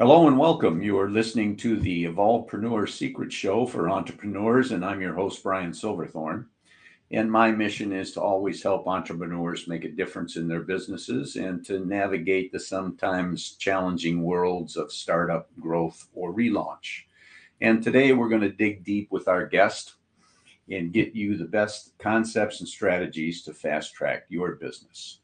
Hello and welcome. You are listening to the Evolvepreneur Secret Show for entrepreneurs, and I'm your host, Brian Silverthorne. And my mission is to always help entrepreneurs make a difference in their businesses and to navigate the sometimes challenging worlds of startup growth or relaunch. And today we're going to dig deep with our guest and get you the best concepts and strategies to fast track your business.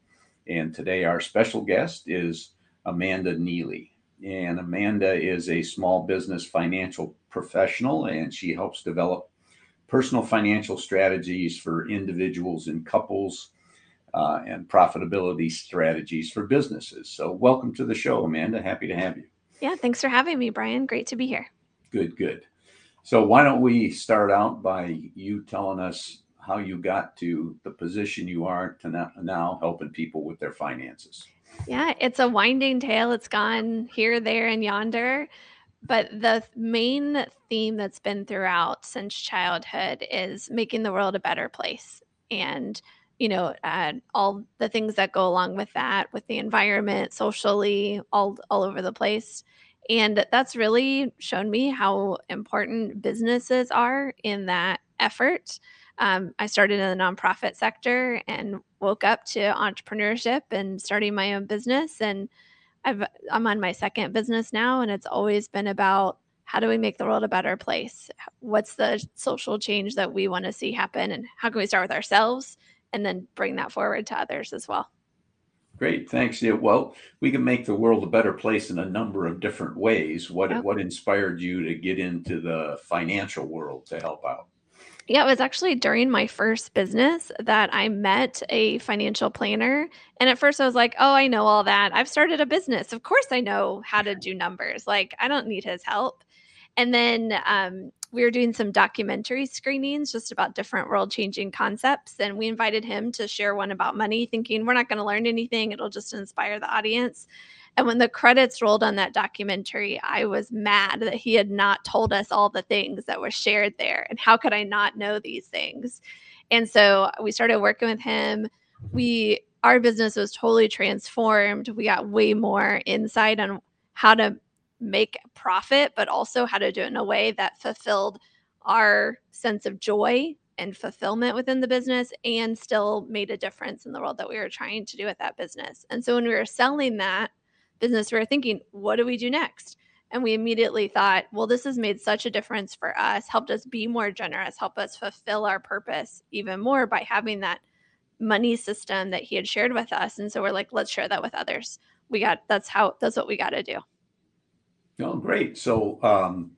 And today our special guest is Amanda Neely. And Amanda is a small business financial professional, and she helps develop personal financial strategies for individuals and couples uh, and profitability strategies for businesses. So, welcome to the show, Amanda. Happy to have you. Yeah, thanks for having me, Brian. Great to be here. Good, good. So, why don't we start out by you telling us how you got to the position you are to now, now helping people with their finances? Yeah, it's a winding tale. It's gone here, there, and yonder. But the main theme that's been throughout since childhood is making the world a better place. And, you know, uh, all the things that go along with that, with the environment, socially, all, all over the place. And that's really shown me how important businesses are in that effort. Um, I started in the nonprofit sector and woke up to entrepreneurship and starting my own business. And I've, I'm on my second business now, and it's always been about how do we make the world a better place? What's the social change that we want to see happen? And how can we start with ourselves and then bring that forward to others as well? Great, thanks. Yeah, well, we can make the world a better place in a number of different ways. What what inspired you to get into the financial world to help out? Yeah, it was actually during my first business that I met a financial planner. And at first I was like, oh, I know all that. I've started a business. Of course I know how to do numbers. Like, I don't need his help. And then um, we were doing some documentary screenings just about different world changing concepts. And we invited him to share one about money, thinking we're not going to learn anything, it'll just inspire the audience. And when the credits rolled on that documentary, I was mad that he had not told us all the things that were shared there. And how could I not know these things? And so we started working with him. We our business was totally transformed. We got way more insight on how to make profit, but also how to do it in a way that fulfilled our sense of joy and fulfillment within the business and still made a difference in the world that we were trying to do with that business. And so when we were selling that, business, we were thinking, what do we do next? And we immediately thought, well, this has made such a difference for us, helped us be more generous, help us fulfill our purpose even more by having that money system that he had shared with us. And so we're like, let's share that with others. We got that's how that's what we got to do. Oh, great. So, um,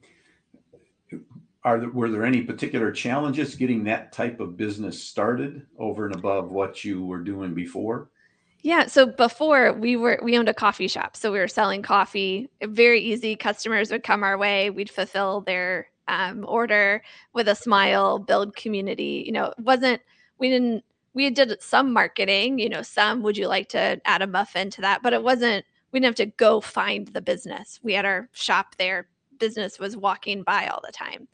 are there, were there any particular challenges getting that type of business started over and above what you were doing before? Yeah. So before we were, we owned a coffee shop. So we were selling coffee. Very easy. Customers would come our way. We'd fulfill their um, order with a smile, build community. You know, it wasn't, we didn't, we did some marketing, you know, some would you like to add a muffin to that? But it wasn't, we didn't have to go find the business. We had our shop there. Business was walking by all the time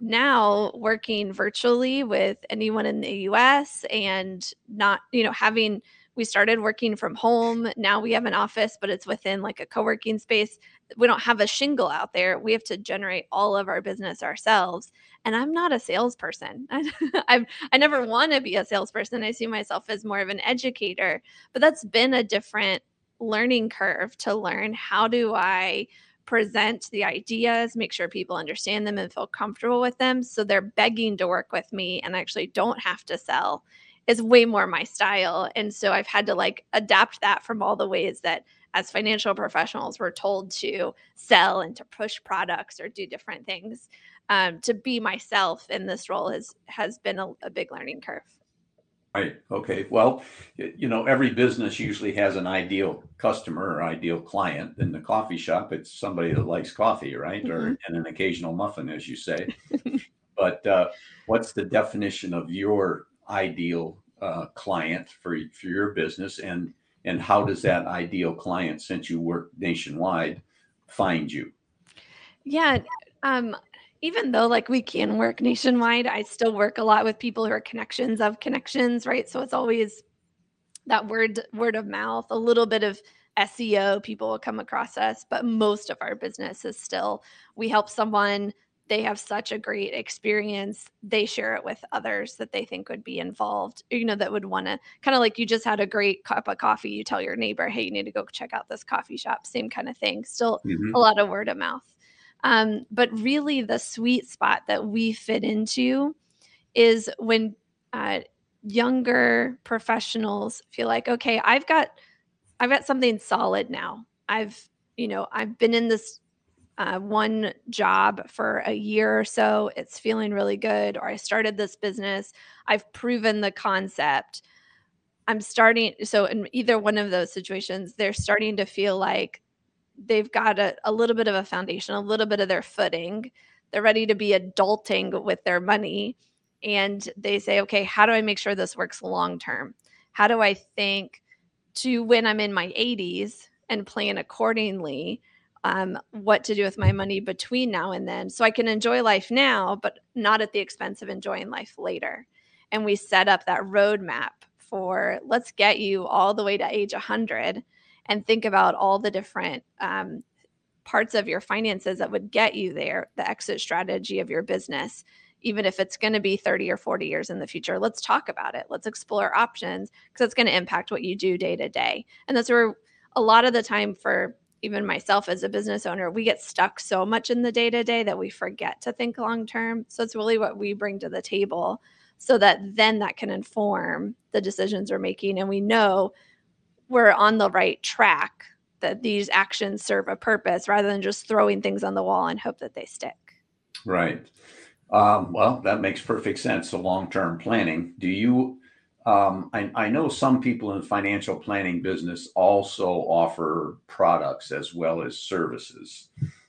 now working virtually with anyone in the US and not, you know, having we started working from home. Now we have an office, but it's within like a co working space. We don't have a shingle out there. We have to generate all of our business ourselves. And I'm not a salesperson. I I, I never want to be a salesperson. I see myself as more of an educator, but that's been a different learning curve to learn how do I present the ideas, make sure people understand them and feel comfortable with them. So they're begging to work with me and actually don't have to sell is way more my style. And so I've had to like adapt that from all the ways that as financial professionals we're told to sell and to push products or do different things. Um, to be myself in this role has has been a, a big learning curve. Right. Okay. Well, you know, every business usually has an ideal customer or ideal client. In the coffee shop, it's somebody that likes coffee, right? Mm-hmm. Or and an occasional muffin, as you say. but uh, what's the definition of your ideal uh, client for for your business, and and how does that ideal client, since you work nationwide, find you? Yeah. Um, even though like we can work nationwide, I still work a lot with people who are connections of connections, right? So it's always that word word of mouth, a little bit of SEO, people will come across us, but most of our business is still we help someone, they have such a great experience, they share it with others that they think would be involved, you know, that would want to kind of like you just had a great cup of coffee, you tell your neighbor, hey, you need to go check out this coffee shop, same kind of thing. Still mm-hmm. a lot of word of mouth. Um, but really, the sweet spot that we fit into is when uh, younger professionals feel like, okay, I've got I've got something solid now. I've, you know, I've been in this uh, one job for a year or so. It's feeling really good. Or I started this business. I've proven the concept. I'm starting. So, in either one of those situations, they're starting to feel like they've got a, a little bit of a foundation, a little bit of their footing. They're ready to be adulting with their money. And they say, okay, how do I make sure this works long term? How do I think to when I'm in my 80s and plan accordingly um, what to do with my money between now and then so I can enjoy life now, but not at the expense of enjoying life later. And we set up that roadmap for let's get you all the way to age 100 and think about all the different um, parts of your finances that would get you there, the exit strategy of your business even if it's going to be 30 or 40 years in the future. Let's talk about it. Let's explore options because it's going to impact what you do day to day. And that's where a lot of the time for even myself as a business owner, we get stuck so much in the day to day that we forget to think long term. So it's really what we bring to the table so that then that can inform the decisions we're making and we know we're on the right track that these actions serve a purpose rather than just throwing things on the wall and hope that they stick. Right. Um, well, that makes perfect sense. So long-term planning. Do you? Um, I, I know some people in the financial planning business also offer products as well as services.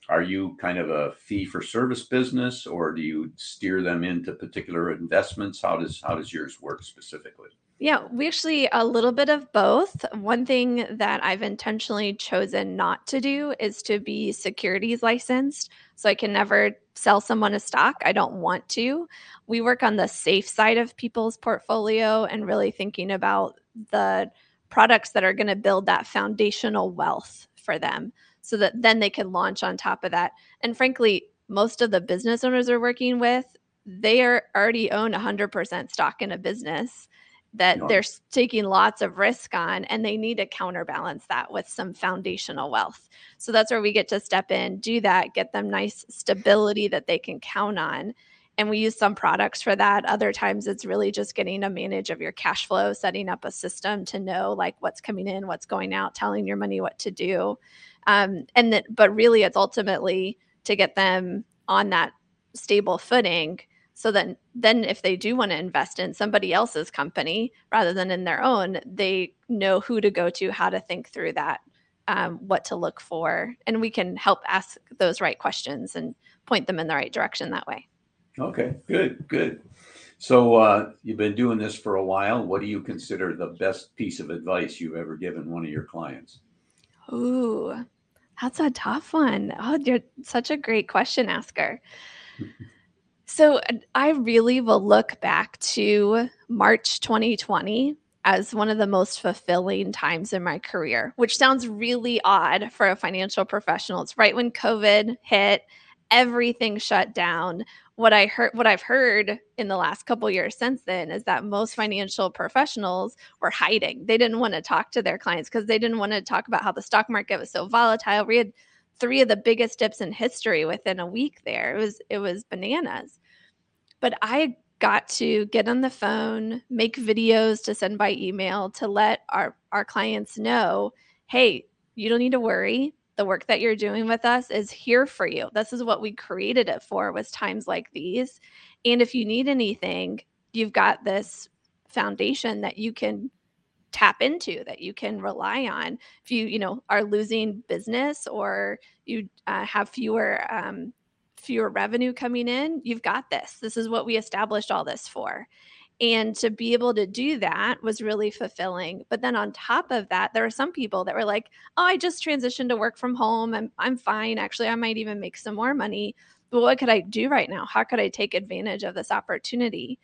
Are you kind of a fee for service business, or do you steer them into particular investments? How does how does yours work specifically? Yeah, we actually a little bit of both. One thing that I've intentionally chosen not to do is to be securities licensed. So I can never sell someone a stock. I don't want to. We work on the safe side of people's portfolio and really thinking about the products that are going to build that foundational wealth for them so that then they can launch on top of that. And frankly, most of the business owners we're working with, they are already own 100% stock in a business that they're taking lots of risk on and they need to counterbalance that with some foundational wealth. So that's where we get to step in, do that, get them nice stability that they can count on. And we use some products for that. Other times it's really just getting a manage of your cash flow, setting up a system to know like what's coming in, what's going out, telling your money what to do. Um, and that, but really it's ultimately to get them on that stable footing so then then if they do want to invest in somebody else's company rather than in their own they know who to go to how to think through that um, what to look for. And we can help ask those right questions and point them in the right direction that way. Okay good good. So uh, you've been doing this for a while. What do you consider the best piece of advice you've ever given one of your clients? Ooh that's a tough one. Oh, you're such a great question asker So I really will look back to March 2020 as one of the most fulfilling times in my career, which sounds really odd for a financial professional. It's right when COVID hit, everything shut down. What I heard what I've heard in the last couple years since then is that most financial professionals were hiding. They didn't want to talk to their clients because they didn't want to talk about how the stock market was so volatile. We had three of the biggest dips in history within a week there. It was it was bananas. But I got to get on the phone, make videos to send by email to let our our clients know, "Hey, you don't need to worry. The work that you're doing with us is here for you. This is what we created it for was times like these. And if you need anything, you've got this foundation that you can tap into that you can rely on if you you know are losing business or you uh, have fewer um, fewer revenue coming in you've got this. This is what we established all this for. And to be able to do that was really fulfilling. But then on top of that there are some people that were like oh i just transitioned to work from home. And i'm fine. Actually i might even make some more money. But what could i do right now? How could i take advantage of this opportunity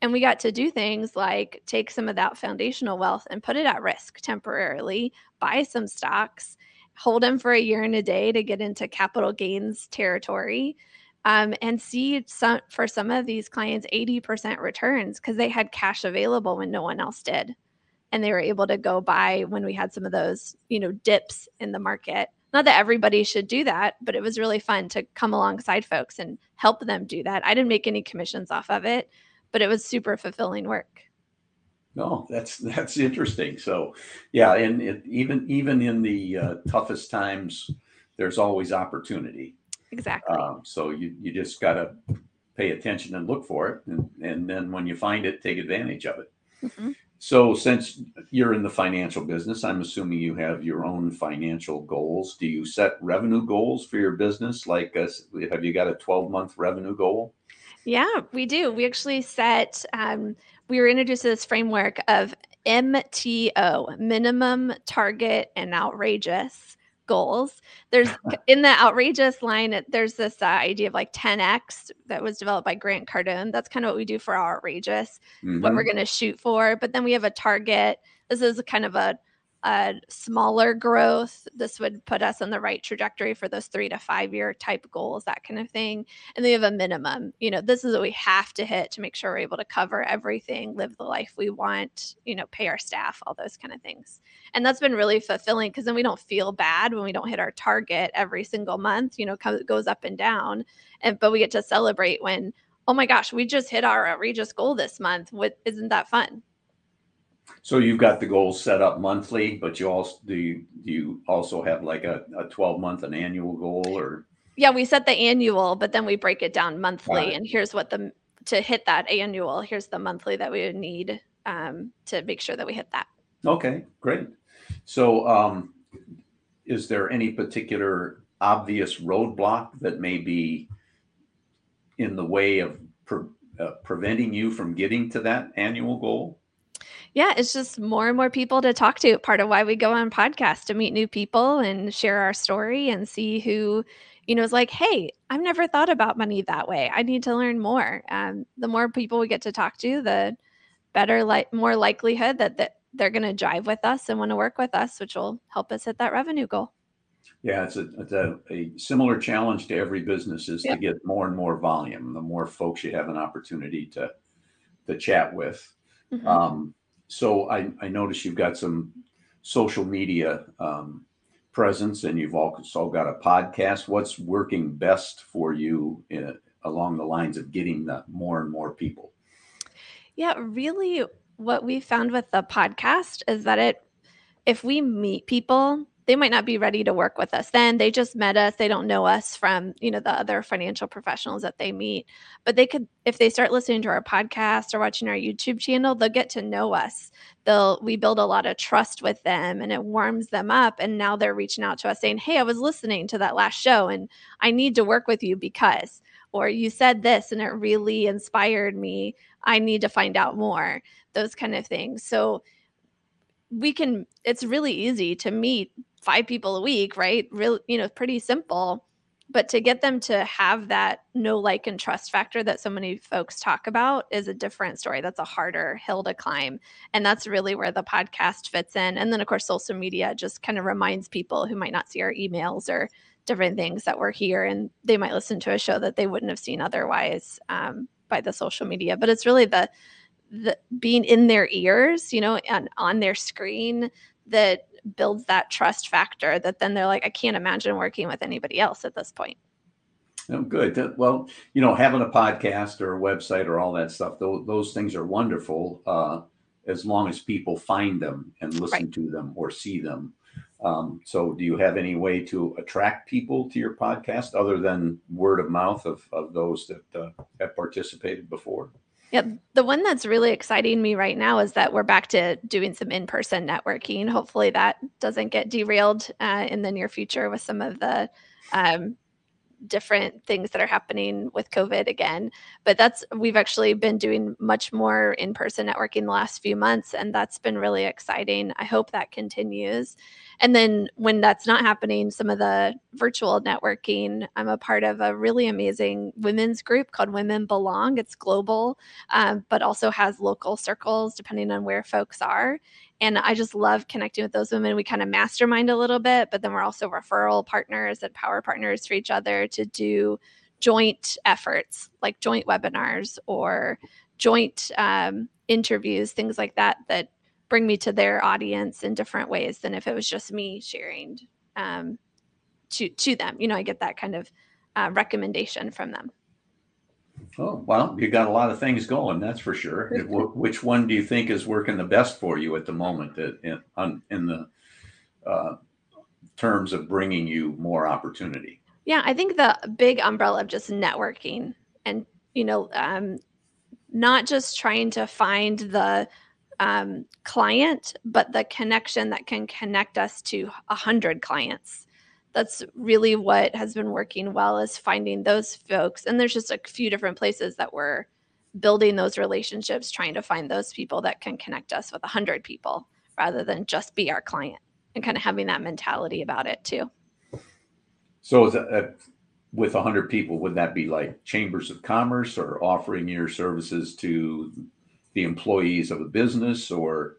And we got to do things like take some of that foundational wealth and put it at risk temporarily, buy some stocks, hold them for a year and a day to get into capital gains territory. Um, and see some for some of these clients 80% returns because they had cash available when no one else did. And they were able to go buy when we had some of those you know dips in the market. Not that everybody should do that but it was really fun to come alongside folks and help them do that. I didn't make any commissions off of it but it was super fulfilling work no that's that's interesting so yeah and it, even even in the uh, toughest times there's always opportunity exactly um, so you you just got to pay attention and look for it and, and then when you find it take advantage of it mm-hmm. So, since you're in the financial business, I'm assuming you have your own financial goals. Do you set revenue goals for your business? Like, a, have you got a 12 month revenue goal? Yeah, we do. We actually set, um, we were introduced to this framework of MTO, minimum, target, and outrageous goals. There's in the outrageous line, there's this uh, idea of like 10x that was developed by Grant Cardone. That's kind of what we do for our outrageous, mm-hmm. what we're mm-hmm. going to shoot for. But then we have a target. This is kind of a a smaller growth. This would put us on the right trajectory for those three to five year type goals, that kind of thing. And they have a minimum. You know, this is what we have to hit to make sure we're able to cover everything, live the life we want, you know, pay our staff, all those kind of things. And that's been really fulfilling because then we don't feel bad when we don't hit our target every single month. You know, it goes up and down. And but we get to celebrate when, oh my gosh, we just hit our outrageous goal this month. What isn't that fun? So you've got the goals set up monthly, but you also do you, do you also have like a, a 12 month an annual goal or? Yeah we set the annual but then we break it down monthly and here's what the to hit that annual here's the monthly that we would need um, to make sure that we hit that. Okay great. So um, is there any particular obvious roadblock that may be in the way of pre- uh, preventing you from getting to that annual goal yeah, it's just more and more people to talk to. Part of why we go on podcasts to meet new people and share our story and see who, you know, is like, hey, I've never thought about money that way. I need to learn more. Um, the more people we get to talk to, the better, like more likelihood that, that they're going to jive with us and want to work with us, which will help us hit that revenue goal. Yeah, it's a, it's a, a similar challenge to every business is to get more and more volume. The more folks you have an opportunity to to chat with. Mm-hmm. Um, so I, I notice you've got some social media um, presence and you've also got a podcast. What's working best for you in, along the lines of getting the more and more people? Yeah, really, what we found with the podcast is that it, if we meet people they might not be ready to work with us then. They just met us. They don't know us from you know the other financial professionals that they meet. But they could if they start listening to our podcast or watching our youtube channel they'll get to know us. They'll we build a lot of trust with them and it warms them up. And now they're reaching out to us saying hey i was listening to that last show and i need to work with you because or you said this and it really inspired me. I need to find out more those kind of things. So we can it's really easy to meet five people a week, right? Real, you know, pretty simple. But to get them to have that no like and trust factor that so many folks talk about is a different story. That's a harder hill to climb. And that's really where the podcast fits in. And then, of course, social media just kind of reminds people who might not see our emails or different things that we're here and they might listen to a show that they wouldn't have seen otherwise um, by the social media. But it's really the, the being in their ears, you know, and on their screen that builds that trust factor that then they're like, I can't imagine working with anybody else at this point. Oh, good. Well, you know, having a podcast or a website or all that stuff, those, those things are wonderful uh, as long as people find them and listen right. to them or see them. Um, so, do you have any way to attract people to your podcast other than word of mouth of, of those that uh, have participated before? Yeah, the one that's really exciting me right now is that we're back to doing some in-person networking. Hopefully, that doesn't get derailed uh, in the near future with some of the um, different things that are happening with COVID again. But that's we've actually been doing much more in-person networking the last few months, and that's been really exciting. I hope that continues. And then when that's not happening, some of the virtual networking, I'm a part of a really amazing women's group called Women Belong. It's global, um, but also has local circles depending on where folks are. And I just love connecting with those women. We kind of mastermind a little bit, but then we're also referral partners and power partners for each other to do joint efforts like joint webinars or joint um, interviews, things like that, that bring me to their audience in different ways than if it was just me sharing um, to to them. You know, I get that kind of uh, recommendation from them. Oh well, you got a lot of things going, that's for sure. Which one do you think is working the best for you at the moment? That in, in the uh, terms of bringing you more opportunity. Yeah, I think the big umbrella of just networking and you know um, not just trying to find the um, client, but the connection that can connect us to a hundred clients. That's really what has been working well is finding those folks. And there's just a few different places that we're building those relationships, trying to find those people that can connect us with a hundred people rather than just be our client and kind of having that mentality about it too. So uh, with 100 people would that be like chambers of commerce or offering your services to the employees of a business or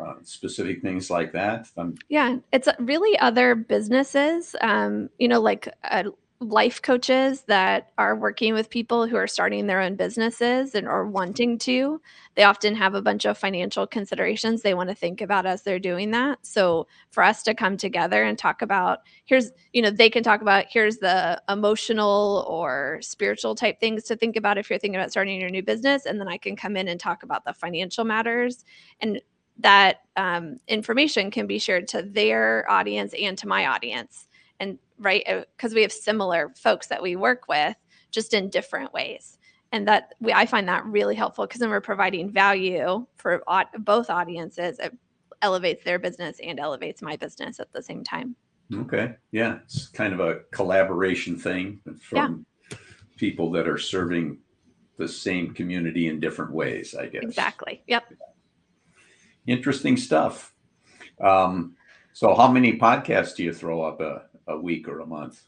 uh, specific things like that um, yeah it's really other businesses um, you know like a life coaches that are working with people who are starting their own businesses and or wanting to they often have a bunch of financial considerations they want to think about as they're doing that. So for us to come together and talk about here's you know they can talk about here's the emotional or spiritual type things to think about if you're thinking about starting your new business and then i can come in and talk about the financial matters. And that um, information can be shared to their audience and to my audience and right because uh, we have similar folks that we work with just in different ways. And that we i find that really helpful because then we're providing value for both audiences. It elevates their business and elevates my business at the same time. Okay. Yeah it's kind of a collaboration thing from yeah. people that are serving the same community in different ways i guess. Exactly. Yep. Interesting stuff. Um, so how many podcasts do you throw up a, a week or a month?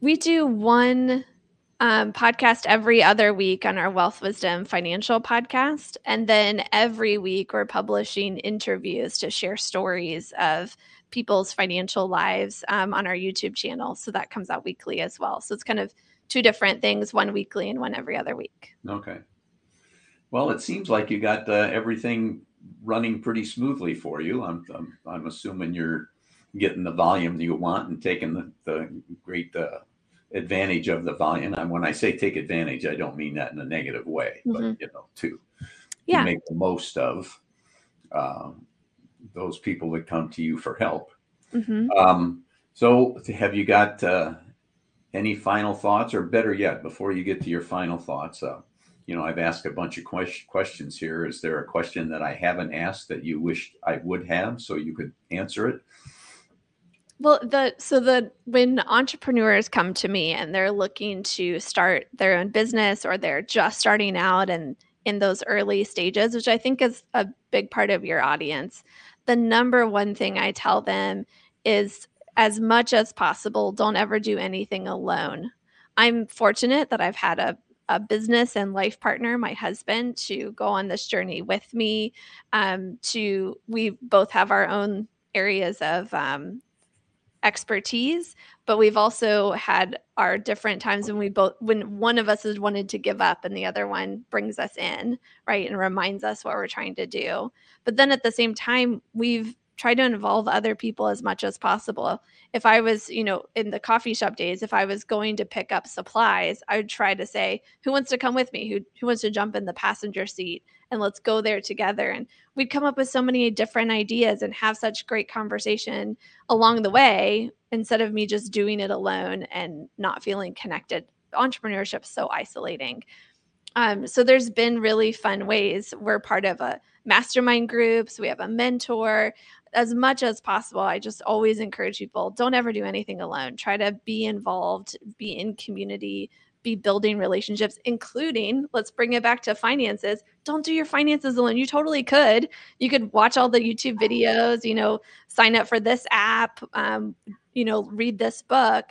We do one um, podcast every other week on our Wealth Wisdom Financial podcast. And then every week, we're publishing interviews to share stories of people's financial lives um, on our YouTube channel. So that comes out weekly as well. So it's kind of two different things one weekly and one every other week. Okay. Well, it seems like you got uh, everything running pretty smoothly for you. I'm, I'm, I'm assuming you're getting the volume that you want and taking the, the great uh, advantage of the volume. And when I say take advantage, I don't mean that in a negative way, mm-hmm. but you know, to, yeah. to make the most of um, those people that come to you for help. Mm-hmm. Um, so, have you got uh, any final thoughts, or better yet, before you get to your final thoughts? Uh, you know, I've asked a bunch of que- questions here. Is there a question that I haven't asked that you wish I would have so you could answer it? Well, the so the when entrepreneurs come to me and they're looking to start their own business or they're just starting out and in those early stages, which I think is a big part of your audience, the number one thing I tell them is as much as possible, don't ever do anything alone. I'm fortunate that I've had a a business and life partner, my husband, to go on this journey with me. Um, to we both have our own areas of um, expertise but we've also had our different times when we both when one of us has wanted to give up and the other one brings us in right and reminds us what we're trying to do. But then at the same time we've tried to involve other people as much as possible if i was you know in the coffee shop days if i was going to pick up supplies i would try to say who wants to come with me who, who wants to jump in the passenger seat and let's go there together. And we'd come up with so many different ideas and have such great conversation along the way instead of me just doing it alone and not feeling connected. Entrepreneurship is so isolating. Um, so there's been really fun ways. We're part of a mastermind groups. We have a mentor. As much as possible, I just always encourage people don't ever do anything alone. Try to be involved, be in community, be building relationships, including let's bring it back to finances. Don't do your finances alone. You totally could. You could watch all the YouTube videos, you know, sign up for this app, um, you know, read this book.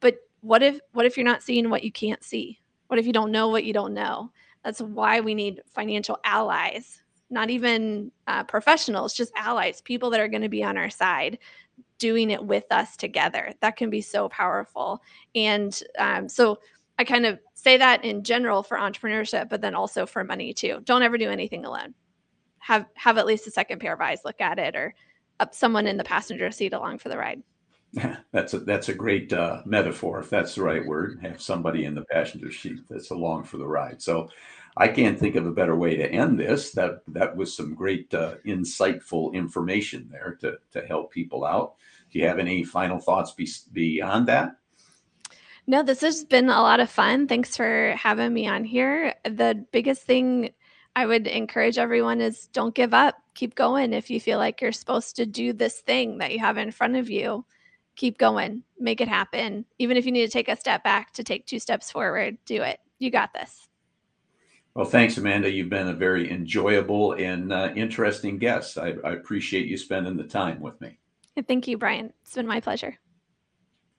But what if what if you're not seeing what you can't see? What if you don't know what you don't know? That's why we need financial allies, not even uh, professionals, just allies, people that are going to be on our side doing it with us together. That can be so powerful. And um, so I kind of say that in general for entrepreneurship, but then also for money too. Don't ever do anything alone. Have have at least a second pair of eyes look at it, or up someone in the passenger seat along for the ride. That's a that's a great uh, metaphor, if that's the right word. Have somebody in the passenger seat that's along for the ride. So, I can't think of a better way to end this. That that was some great, uh, insightful information there to to help people out. Do you have any final thoughts be, beyond that? No, this has been a lot of fun. Thanks for having me on here. The biggest thing I would encourage everyone is don't give up. Keep going. If you feel like you're supposed to do this thing that you have in front of you, keep going. Make it happen. Even if you need to take a step back to take two steps forward, do it. You got this. Well, thanks, Amanda. You've been a very enjoyable and uh, interesting guest. I, I appreciate you spending the time with me. Thank you, Brian. It's been my pleasure.